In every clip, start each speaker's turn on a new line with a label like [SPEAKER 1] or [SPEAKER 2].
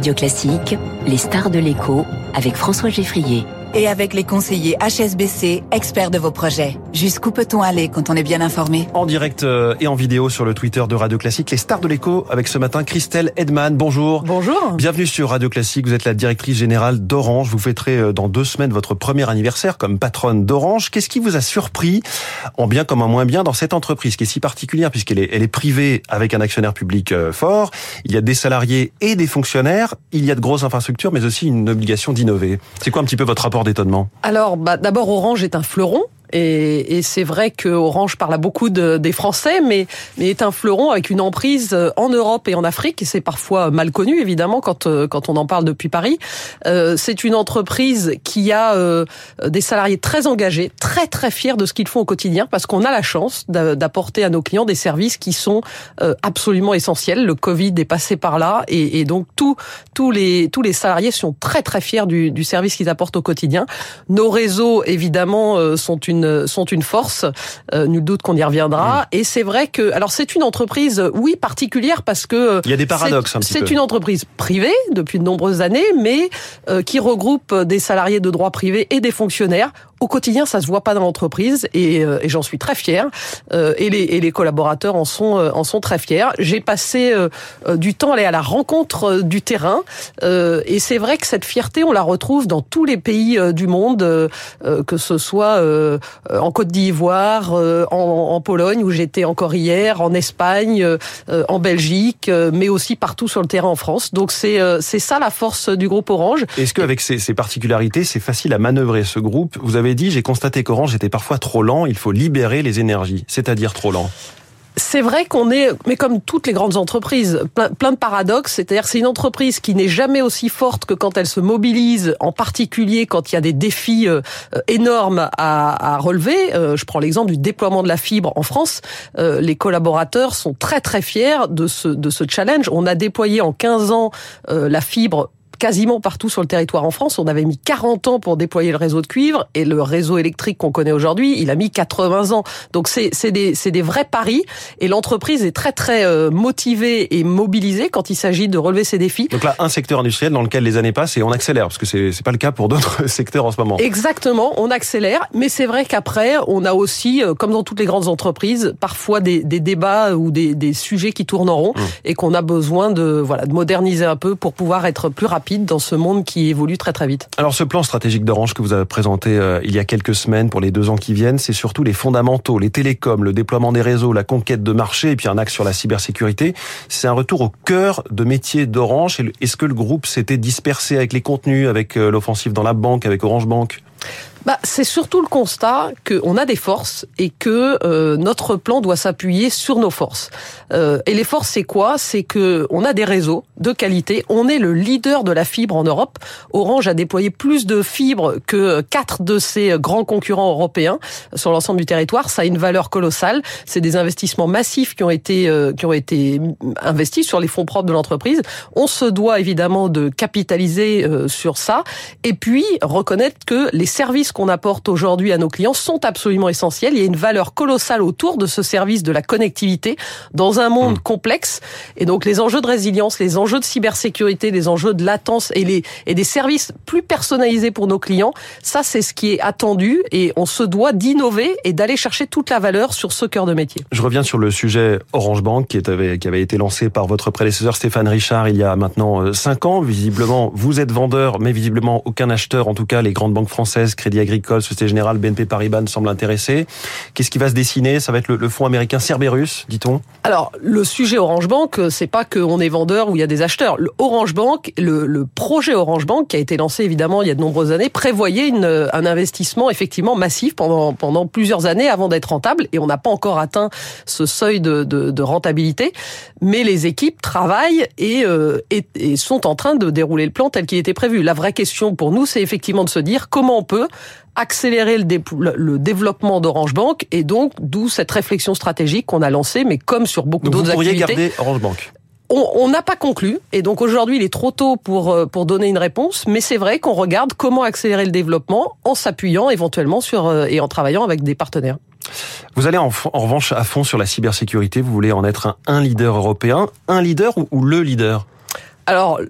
[SPEAKER 1] Radio Classique, les stars de l'écho avec François Geffrier
[SPEAKER 2] et avec les conseillers HSBC, experts de vos projets. Jusqu'où peut-on aller quand on est bien informé?
[SPEAKER 3] En direct euh, et en vidéo sur le Twitter de Radio Classique, les stars de l'écho avec ce matin Christelle Edman. Bonjour.
[SPEAKER 4] Bonjour.
[SPEAKER 3] Bienvenue sur Radio Classique. Vous êtes la directrice générale d'Orange. Vous fêterez euh, dans deux semaines votre premier anniversaire comme patronne d'Orange. Qu'est-ce qui vous a surpris, en bien comme en moins bien, dans cette entreprise qui est si particulière puisqu'elle est, elle est privée avec un actionnaire public euh, fort? Il y a des salariés et des fonctionnaires. Il y a de grosses infrastructures, mais aussi une obligation d'innover. C'est quoi un petit peu votre rapport d'étonnement?
[SPEAKER 4] Alors, bah, d'abord, Orange est un fleuron. Et, et c'est vrai que Orange parle à beaucoup de, des Français, mais, mais est un fleuron avec une emprise euh, en Europe et en Afrique. Et c'est parfois mal connu, évidemment, quand, euh, quand on en parle depuis Paris. Euh, c'est une entreprise qui a euh, des salariés très engagés, très très fiers de ce qu'ils font au quotidien, parce qu'on a la chance d'apporter à nos clients des services qui sont euh, absolument essentiels. Le Covid est passé par là, et, et donc tous tous les tous les salariés sont très très fiers du, du service qu'ils apportent au quotidien. Nos réseaux, évidemment, euh, sont une sont une force. Euh, nul doute qu'on y reviendra. Et c'est vrai que, alors c'est une entreprise, oui, particulière parce que
[SPEAKER 3] il y a des paradoxes.
[SPEAKER 4] C'est une entreprise privée depuis de nombreuses années, mais euh, qui regroupe des salariés de droit privé et des fonctionnaires au quotidien, ça se voit pas dans l'entreprise et, euh, et j'en suis très fier. Euh, et, les, et les collaborateurs en sont euh, en sont très fiers. J'ai passé euh, euh, du temps à aller à la rencontre du terrain et c'est vrai que cette fierté, on la retrouve dans tous les pays du monde, que ce soit en Côte d'Ivoire, en, en, Pologne où j'étais encore hier, en Espagne, en Belgique, mais aussi partout sur le terrain en France. Donc c'est c'est ça la force du groupe Orange.
[SPEAKER 3] Est-ce qu'avec ces, ces particularités, c'est facile à manœuvrer ce groupe? Vous avez dit, j'ai constaté qu'Orange était parfois trop lent, il faut libérer les énergies, c'est-à-dire trop lent
[SPEAKER 4] c'est vrai qu'on est, mais comme toutes les grandes entreprises, plein, de paradoxes. C'est-à-dire, c'est une entreprise qui n'est jamais aussi forte que quand elle se mobilise, en particulier quand il y a des défis euh, énormes à, à relever. Euh, je prends l'exemple du déploiement de la fibre en France. Euh, les collaborateurs sont très très fiers de ce de ce challenge. On a déployé en 15 ans la fibre quasiment partout sur le territoire en France. On avait mis 40 ans pour déployer le réseau de cuivre et le réseau électrique qu'on connaît aujourd'hui, il a mis 80 ans. Donc c'est des, des vrais paris et l'entreprise est très très euh, motivée et mobilisée quand il s'agit de relever ces défis.
[SPEAKER 3] Donc là, un secteur industriel dans lequel les années passent et on accélère parce que c'est pas le cas pour d'autres secteurs en ce moment.
[SPEAKER 4] Exactement, on accélère, mais c'est vrai qu'après on a aussi, euh, comme dans toutes les grandes entreprises, parfois des, des débats ou des, des sujets qui tournent en rond mmh. et qu'on a besoin de voilà de moderniser un peu pour pouvoir être plus rapide dans ce monde qui évolue très très vite.
[SPEAKER 3] Alors ce plan stratégique d'Orange que vous avez présenté euh, il y a quelques semaines pour les deux ans qui viennent, c'est surtout les fondamentaux, les télécoms, le déploiement des réseaux, la conquête de marché et puis un axe sur la cybersécurité. C'est un retour au cœur de métier d'Orange. Est-ce que le groupe s'était dispersé avec les contenus, avec euh, l'offensive dans la banque, avec Orange Bank
[SPEAKER 4] bah, c'est surtout le constat qu'on a des forces et que euh, notre plan doit s'appuyer sur nos forces. Euh, et les forces, c'est quoi? C'est que on a des réseaux de qualité. On est le leader de la fibre en Europe. Orange a déployé plus de fibres que quatre de ses grands concurrents européens sur l'ensemble du territoire. Ça a une valeur colossale. C'est des investissements massifs qui ont été euh, qui ont été investis sur les fonds propres de l'entreprise. On se doit évidemment de capitaliser euh, sur ça et puis reconnaître que les services qu'on apporte aujourd'hui à nos clients sont absolument essentiels. Il y a une valeur colossale autour de ce service de la connectivité dans un monde mmh. complexe. Et donc les enjeux de résilience, les enjeux de cybersécurité, les enjeux de latence et, les, et des services plus personnalisés pour nos clients, ça c'est ce qui est attendu et on se doit d'innover et d'aller chercher toute la valeur sur ce cœur de métier.
[SPEAKER 3] Je reviens sur le sujet Orange Bank qui, avait, qui avait été lancé par votre prédécesseur Stéphane Richard il y a maintenant 5 euh, ans. Visiblement, vous êtes vendeur, mais visiblement aucun acheteur, en tout cas les grandes banques françaises, Crédit Agricole, Société Générale, BNP Paribas ne semble intéressé. Qu'est-ce qui va se dessiner? Ça va être le, le fonds américain Cerberus, dit-on?
[SPEAKER 4] Alors, le sujet Orange Bank, c'est pas qu'on est vendeur ou il y a des acheteurs. Le Orange Bank, le, le, projet Orange Bank, qui a été lancé évidemment il y a de nombreuses années, prévoyait une, un investissement effectivement massif pendant, pendant plusieurs années avant d'être rentable. Et on n'a pas encore atteint ce seuil de, de, de, rentabilité. Mais les équipes travaillent et, euh, et, et sont en train de dérouler le plan tel qu'il était prévu. La vraie question pour nous, c'est effectivement de se dire comment on peut accélérer le, dé le développement d'Orange Bank et donc d'où cette réflexion stratégique qu'on a lancée, mais comme sur beaucoup d'autres activités.
[SPEAKER 3] Vous pourriez garder Orange Bank
[SPEAKER 4] on n'a pas conclu et donc aujourd'hui il est trop tôt pour euh, pour donner une réponse, mais c'est vrai qu'on regarde comment accélérer le développement en s'appuyant éventuellement sur euh, et en travaillant avec des partenaires.
[SPEAKER 3] Vous allez en, en, revanche à fond sur la cybersécurité. Vous voulez en être un, un leader européen, un leader ou, ou le leader?
[SPEAKER 4] Alors,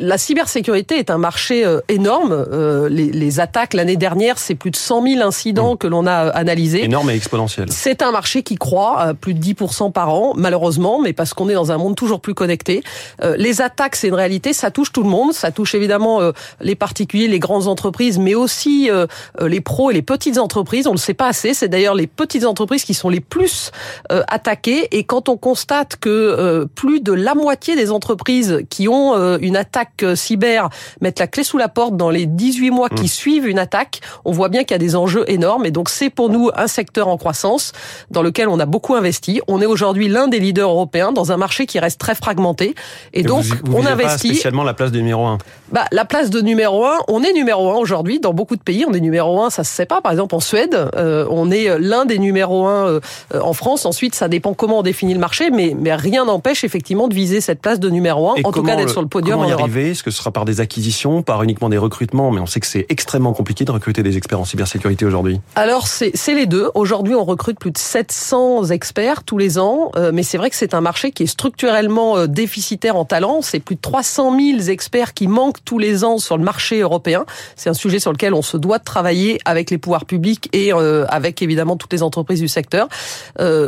[SPEAKER 4] la cybersécurité est un marché euh, énorme. Euh, les, les, attaques l'année dernière, c'est plus de 100 000 incidents mmh. que l'on a analysés.
[SPEAKER 3] Énorme et exponentiel.
[SPEAKER 4] C'est un marché qui croît à plus de 10% par an, malheureusement, mais parce qu'on est dans un monde toujours plus connecté. Euh, les attaques, c'est une réalité, ça touche tout le monde. Ça touche évidemment euh, les particuliers, les grandes entreprises, mais aussi euh, les pros et les petites entreprises. On ne le sait pas assez. C'est d'ailleurs les petites entreprises qui sont les plus attaquées. Et quand on constate que plus de la moitié des entreprises qui ont une attaque cyber mettent la clé sous la porte dans les 18 mois qui mmh. suivent une attaque, on voit bien qu'il y a des enjeux énormes. Et donc c'est pour nous un secteur en croissance dans lequel on a beaucoup investi. On est aujourd'hui l'un des leaders européens dans un marché qui reste très fragmenté.
[SPEAKER 3] Et, donc on investit. Pas spécialement la place de numéro un?
[SPEAKER 4] Bah la place de numéro un, on est numéro un aujourd'hui dans beaucoup de pays. On est numéro un, ça se sait pas. Par exemple en Suède, euh, on est l'un des numéros un euh, en France. Ensuite, ça dépend comment on définit le marché, mais mais rien n'empêche effectivement de viser cette place de numéro un. en tout cas d'être sur le podium
[SPEAKER 3] comment
[SPEAKER 4] y
[SPEAKER 3] arriver Est-ce que ce sera par des acquisitions, par uniquement des recrutements Mais on sait que c'est extrêmement compliqué de recruter des experts en cybersécurité aujourd'hui.
[SPEAKER 4] Alors c'est les deux. Aujourd'hui, on recrute plus de 700 experts tous les ans, euh, mais c'est vrai que c'est un marché qui est structurellement euh, déficitaire en talent. C'est plus de 300 000 experts qui manquent tous les ans sur le marché européen. C'est un sujet sur lequel on se doit de travailler avec les pouvoirs publics et euh, avec évidemment toutes les entreprises du secteur.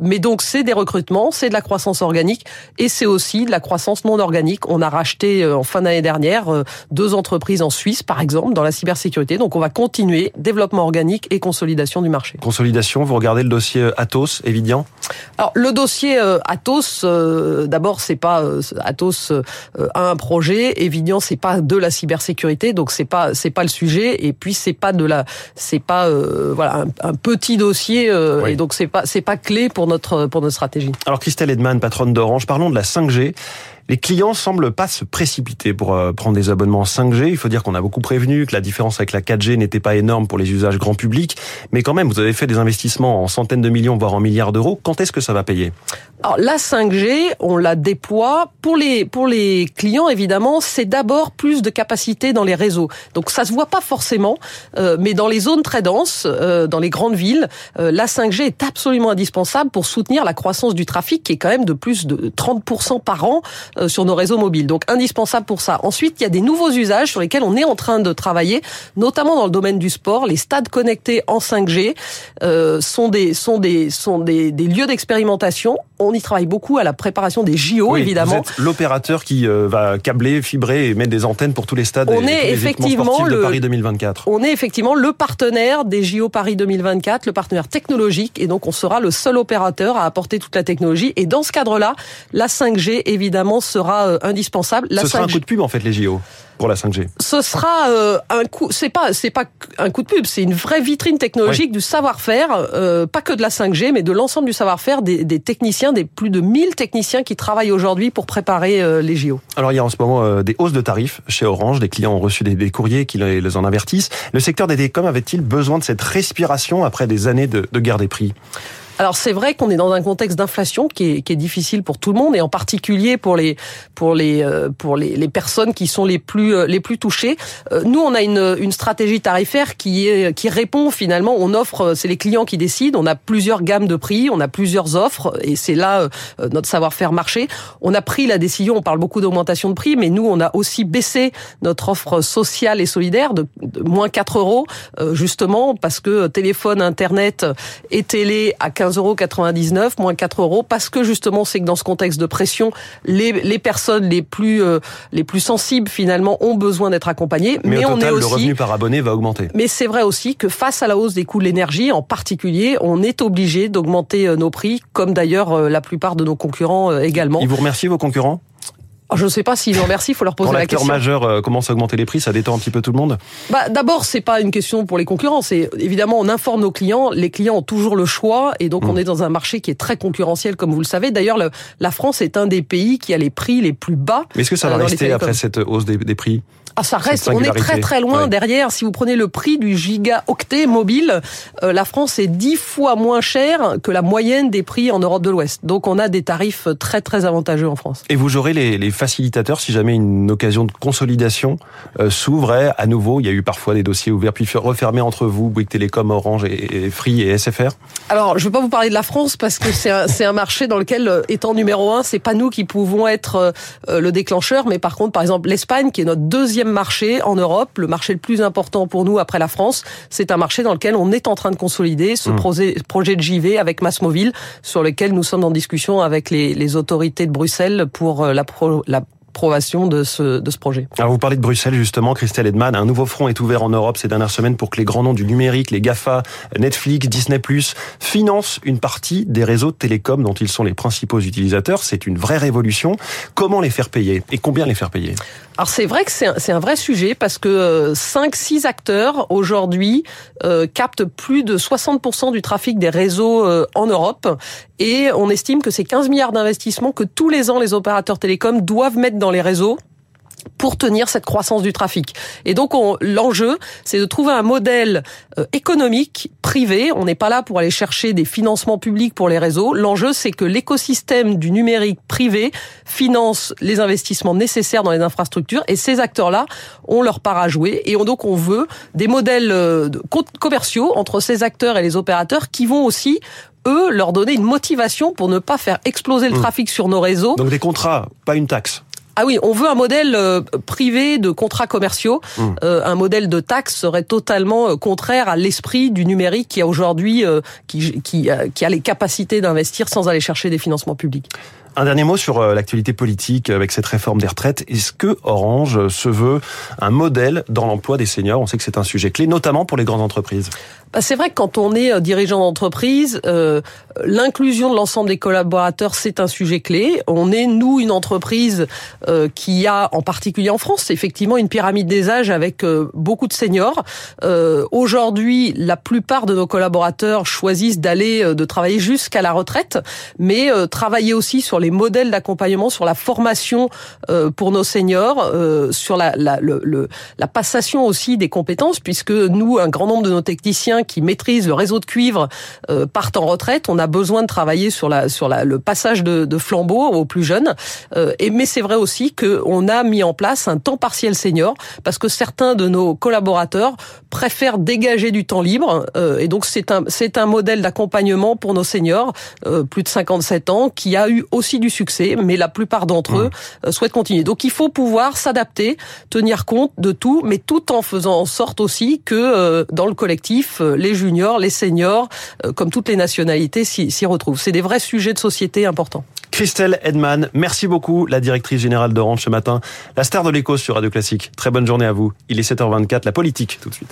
[SPEAKER 4] Mais donc c'est des recrutements, c'est de la croissance organique et c'est aussi de la croissance non organique. On a racheté en fin d'année dernière deux entreprises en Suisse, par exemple, dans la cybersécurité. Donc on va continuer développement organique et consolidation du marché.
[SPEAKER 3] Consolidation, vous regardez le dossier Atos, Evidian?
[SPEAKER 4] Alors le dossier euh, Atos, euh, d'abord c'est pas euh, Atos a un projet, Evidian c'est pas de la cybersécurité, donc c'est pas c'est pas le sujet, et puis c'est pas de la c'est pas voilà un, petit dossier, et donc c'est pas c'est pas clé pour notre pour notre stratégie.
[SPEAKER 3] Alors Christelle Edman, patronne d'Orange, parlons de la 5G. Les clients semblent pas se précipiter pour euh, prendre des abonnements 5G. Il faut dire qu'on a beaucoup prévenu que la différence avec la 4G n'était pas énorme pour les usages grand public, mais quand même, vous avez fait des investissements en centaines de millions, voire en milliards d'euros. Quand est-ce que ça va payer?
[SPEAKER 4] Alors la 5G, on la déploie pour les pour les clients évidemment. C'est d'abord plus de capacité dans les réseaux. Donc ça se voit pas forcément, euh, mais dans les zones très denses, euh, dans les grandes villes, la 5G est absolument indispensable pour soutenir la croissance du trafic qui est quand même de plus de 30% par an sur nos réseaux mobiles. Donc indispensable pour ça. Ensuite, il y a des nouveaux usages sur lesquels on est en train de travailler, notamment dans le domaine du sport. Les stades connectés en 5G euh, sont des sont des sont des, des lieux d'expérimentation. On y travaille beaucoup à la préparation des JO, évidemment. Vous
[SPEAKER 3] êtes l'opérateur qui euh, va câbler, fibrer et mettre des antennes pour tous les stades.
[SPEAKER 4] On
[SPEAKER 3] et,
[SPEAKER 4] est effectivement
[SPEAKER 3] le Paris 2024.
[SPEAKER 4] On est effectivement le partenaire des JO Paris 2024, le partenaire technologique, et donc on sera le seul opérateur à apporter toute la technologie. Et dans ce cadre-là, la 5G évidemment sera euh, indispensable.
[SPEAKER 3] La Ce sera un coup de pub en fait les JO pour la 5G.
[SPEAKER 4] Ce sera euh, un coup, c'est pas c'est pas un coup de pub, c'est une vraie vitrine technologique du savoir-faire, euh, pas que de la 5G, mais de l'ensemble du savoir-faire des, des, techniciens, des plus de 1000 techniciens qui travaillent aujourd'hui pour préparer les JO.
[SPEAKER 3] Alors il y a en ce moment des hausses de tarifs chez Orange, des clients ont reçu des, des courriers qui les en avertissent. Le secteur des télécoms avait-il besoin de cette respiration après des années de, de guerre des prix?
[SPEAKER 4] Alors c'est vrai qu'on est dans un contexte d'inflation qui est, qui est difficile pour tout le monde et en particulier pour les pour les euh, pour les, les personnes qui sont les plus euh, les plus touchées. Euh, nous on a une, une stratégie tarifaire qui est qui répond finalement. On offre, c'est les clients qui décident. On a plusieurs gammes de prix, on a plusieurs offres et c'est là notre savoir-faire marché. On a pris la décision. On parle beaucoup d'augmentation de prix, mais nous on a aussi baissé notre offre sociale et solidaire de, moins 4 euros justement parce que téléphone, internet et télé à 15 15,99 moins 4 euros, parce que justement, c'est que dans ce contexte de pression, les, les personnes les plus euh, les plus sensibles finalement ont besoin d'être accompagnées.
[SPEAKER 3] Mais,
[SPEAKER 4] on
[SPEAKER 3] est
[SPEAKER 4] aussi,
[SPEAKER 3] le revenu par abonné va augmenter.
[SPEAKER 4] Mais c'est vrai aussi que face à la hausse des coûts de l'énergie, en particulier, on est obligé d'augmenter euh, nos prix, comme d'ailleurs euh, la plupart de nos concurrents également.
[SPEAKER 3] Et vous remerciez vos concurrents?
[SPEAKER 4] Je ne sais pas s'ils nous remercient, il faut leur poser la question.
[SPEAKER 3] Majeur euh, commence à augmenter les prix, ça détend un petit peu tout le monde
[SPEAKER 4] bah, D'abord, c'est pas une question pour les concurrents. C'est évidemment, on informe nos clients. Les clients ont toujours le choix, et donc on hmm. est dans un marché qui est très concurrentiel, comme vous le savez. D'ailleurs, la France est un des pays qui a les prix les plus bas.
[SPEAKER 3] Mais est-ce que ça va euh, rester après cette hausse des, des prix?
[SPEAKER 4] Ah, ça reste, on est très très loin derrière. Si vous prenez le prix du gigaoctet mobile, euh, la France est dix fois moins chère que la moyenne des prix en Europe de l'Ouest. Donc on a des tarifs très très avantageux en France.
[SPEAKER 3] Et vous aurez les, les facilitateur si jamais une occasion de consolidation euh, s'ouvrait à nouveau. Il y a eu parfois des dossiers ouverts puis refermés entre vous, Bouygues Télécom, Orange et, Free et SFR.
[SPEAKER 4] Alors, je ne vais pas vous parler de la France parce que c'est un, un, marché dans lequel, euh, étant numéro un, c'est pas nous qui pouvons être euh, le déclencheur, mais par contre, par exemple, l'Espagne, qui est notre deuxième marché en Europe, le marché le plus important pour nous après la France, c'est un marché dans lequel on est en train de consolider ce mmh. projet, projet de JV avec Massmobile, sur lequel nous sommes en discussion avec les, les autorités de Bruxelles pour la, pro, la approbation de ce, de ce projet.
[SPEAKER 3] Alors vous parlez de Bruxelles justement, Christelle Edman, un nouveau front est ouvert en Europe ces dernières semaines pour que les grands noms du numérique, les GAFA, Netflix, Disney+, financent une partie des réseaux de télécom dont ils sont les principaux utilisateurs. C'est une vraie révolution. Comment les faire payer et combien les faire payer?
[SPEAKER 4] Alors c'est vrai que c'est un, vrai sujet parce que 5-6 euh, acteurs aujourd'hui euh, captent plus de 60% du trafic des réseaux euh, en Europe. Et on estime que c'est 15 milliards d'investissements que tous les ans les opérateurs télécoms doivent mettre dans les réseaux pour tenir cette croissance du trafic. Et donc l'enjeu, c'est de trouver un modèle euh, économique privé. On n'est pas là pour aller chercher des financements publics pour les réseaux. L'enjeu, c'est que l'écosystème du numérique privé finance les investissements nécessaires dans les infrastructures. Et ces acteurs-là ont leur part à jouer. Et donc on veut des modèles euh, commerciaux entre ces acteurs et les opérateurs qui vont aussi eux, leur donner une motivation pour ne pas faire exploser le mmh. trafic sur nos réseaux.
[SPEAKER 3] Donc des contrats, pas une taxe.
[SPEAKER 4] Ah oui, on veut un modèle euh, privé de contrats commerciaux. Mmh. Euh, un modèle de taxe serait totalement euh, contraire à l'esprit du numérique qui a aujourd'hui, qui, qui, qui a les capacités d'investir sans aller chercher des financements publics.
[SPEAKER 3] Un dernier mot sur l'actualité politique avec cette réforme des retraites. Est-ce que Orange se veut un modèle dans l'emploi des seniors? On sait que c'est un sujet clé, notamment pour les grandes entreprises.
[SPEAKER 4] Bah, c'est vrai que quand on est euh, dirigeant d'entreprise, euh, l'inclusion de l'ensemble des collaborateurs, c'est un sujet clé. On est, nous, une entreprise euh, qui a, en particulier en France, effectivement une pyramide des âges avec beaucoup de seniors. Aujourd'hui, la plupart de nos collaborateurs choisissent d'aller, de travailler jusqu'à la retraite, mais travailler aussi sur les modèles d'accompagnement, sur la formation pour nos seniors, sur la, la, le, la passation aussi des compétences, puisque nous, un grand nombre de nos techniciens qui maîtrisent le réseau de cuivre euh, partent en retraite. On a besoin de travailler sur la sur la, le passage de, de flambeau aux plus jeunes. Euh, et mais c'est vrai aussi que on a mis en place un temps partiel senior parce que certains de nos collaborateurs préfèrent dégager du temps libre. Euh, et donc c'est un c'est un modèle d'accompagnement pour nos seniors euh, plus de 57 ans qui a eu aussi du succès, mais la plupart d'entre eux mmh. euh, souhaitent continuer. Donc il faut pouvoir s'adapter, tenir compte de tout, mais tout en faisant en sorte aussi que euh, dans le collectif les juniors, les seniors, euh, comme toutes les nationalités, s'y retrouvent. C'est des vrais sujets de société importants.
[SPEAKER 3] Christelle Edman, merci beaucoup, la directrice générale d'Orange ce matin, la star de l'écho sur Radio Classique. Très bonne journée à vous. Il est 7h24, la politique tout de suite.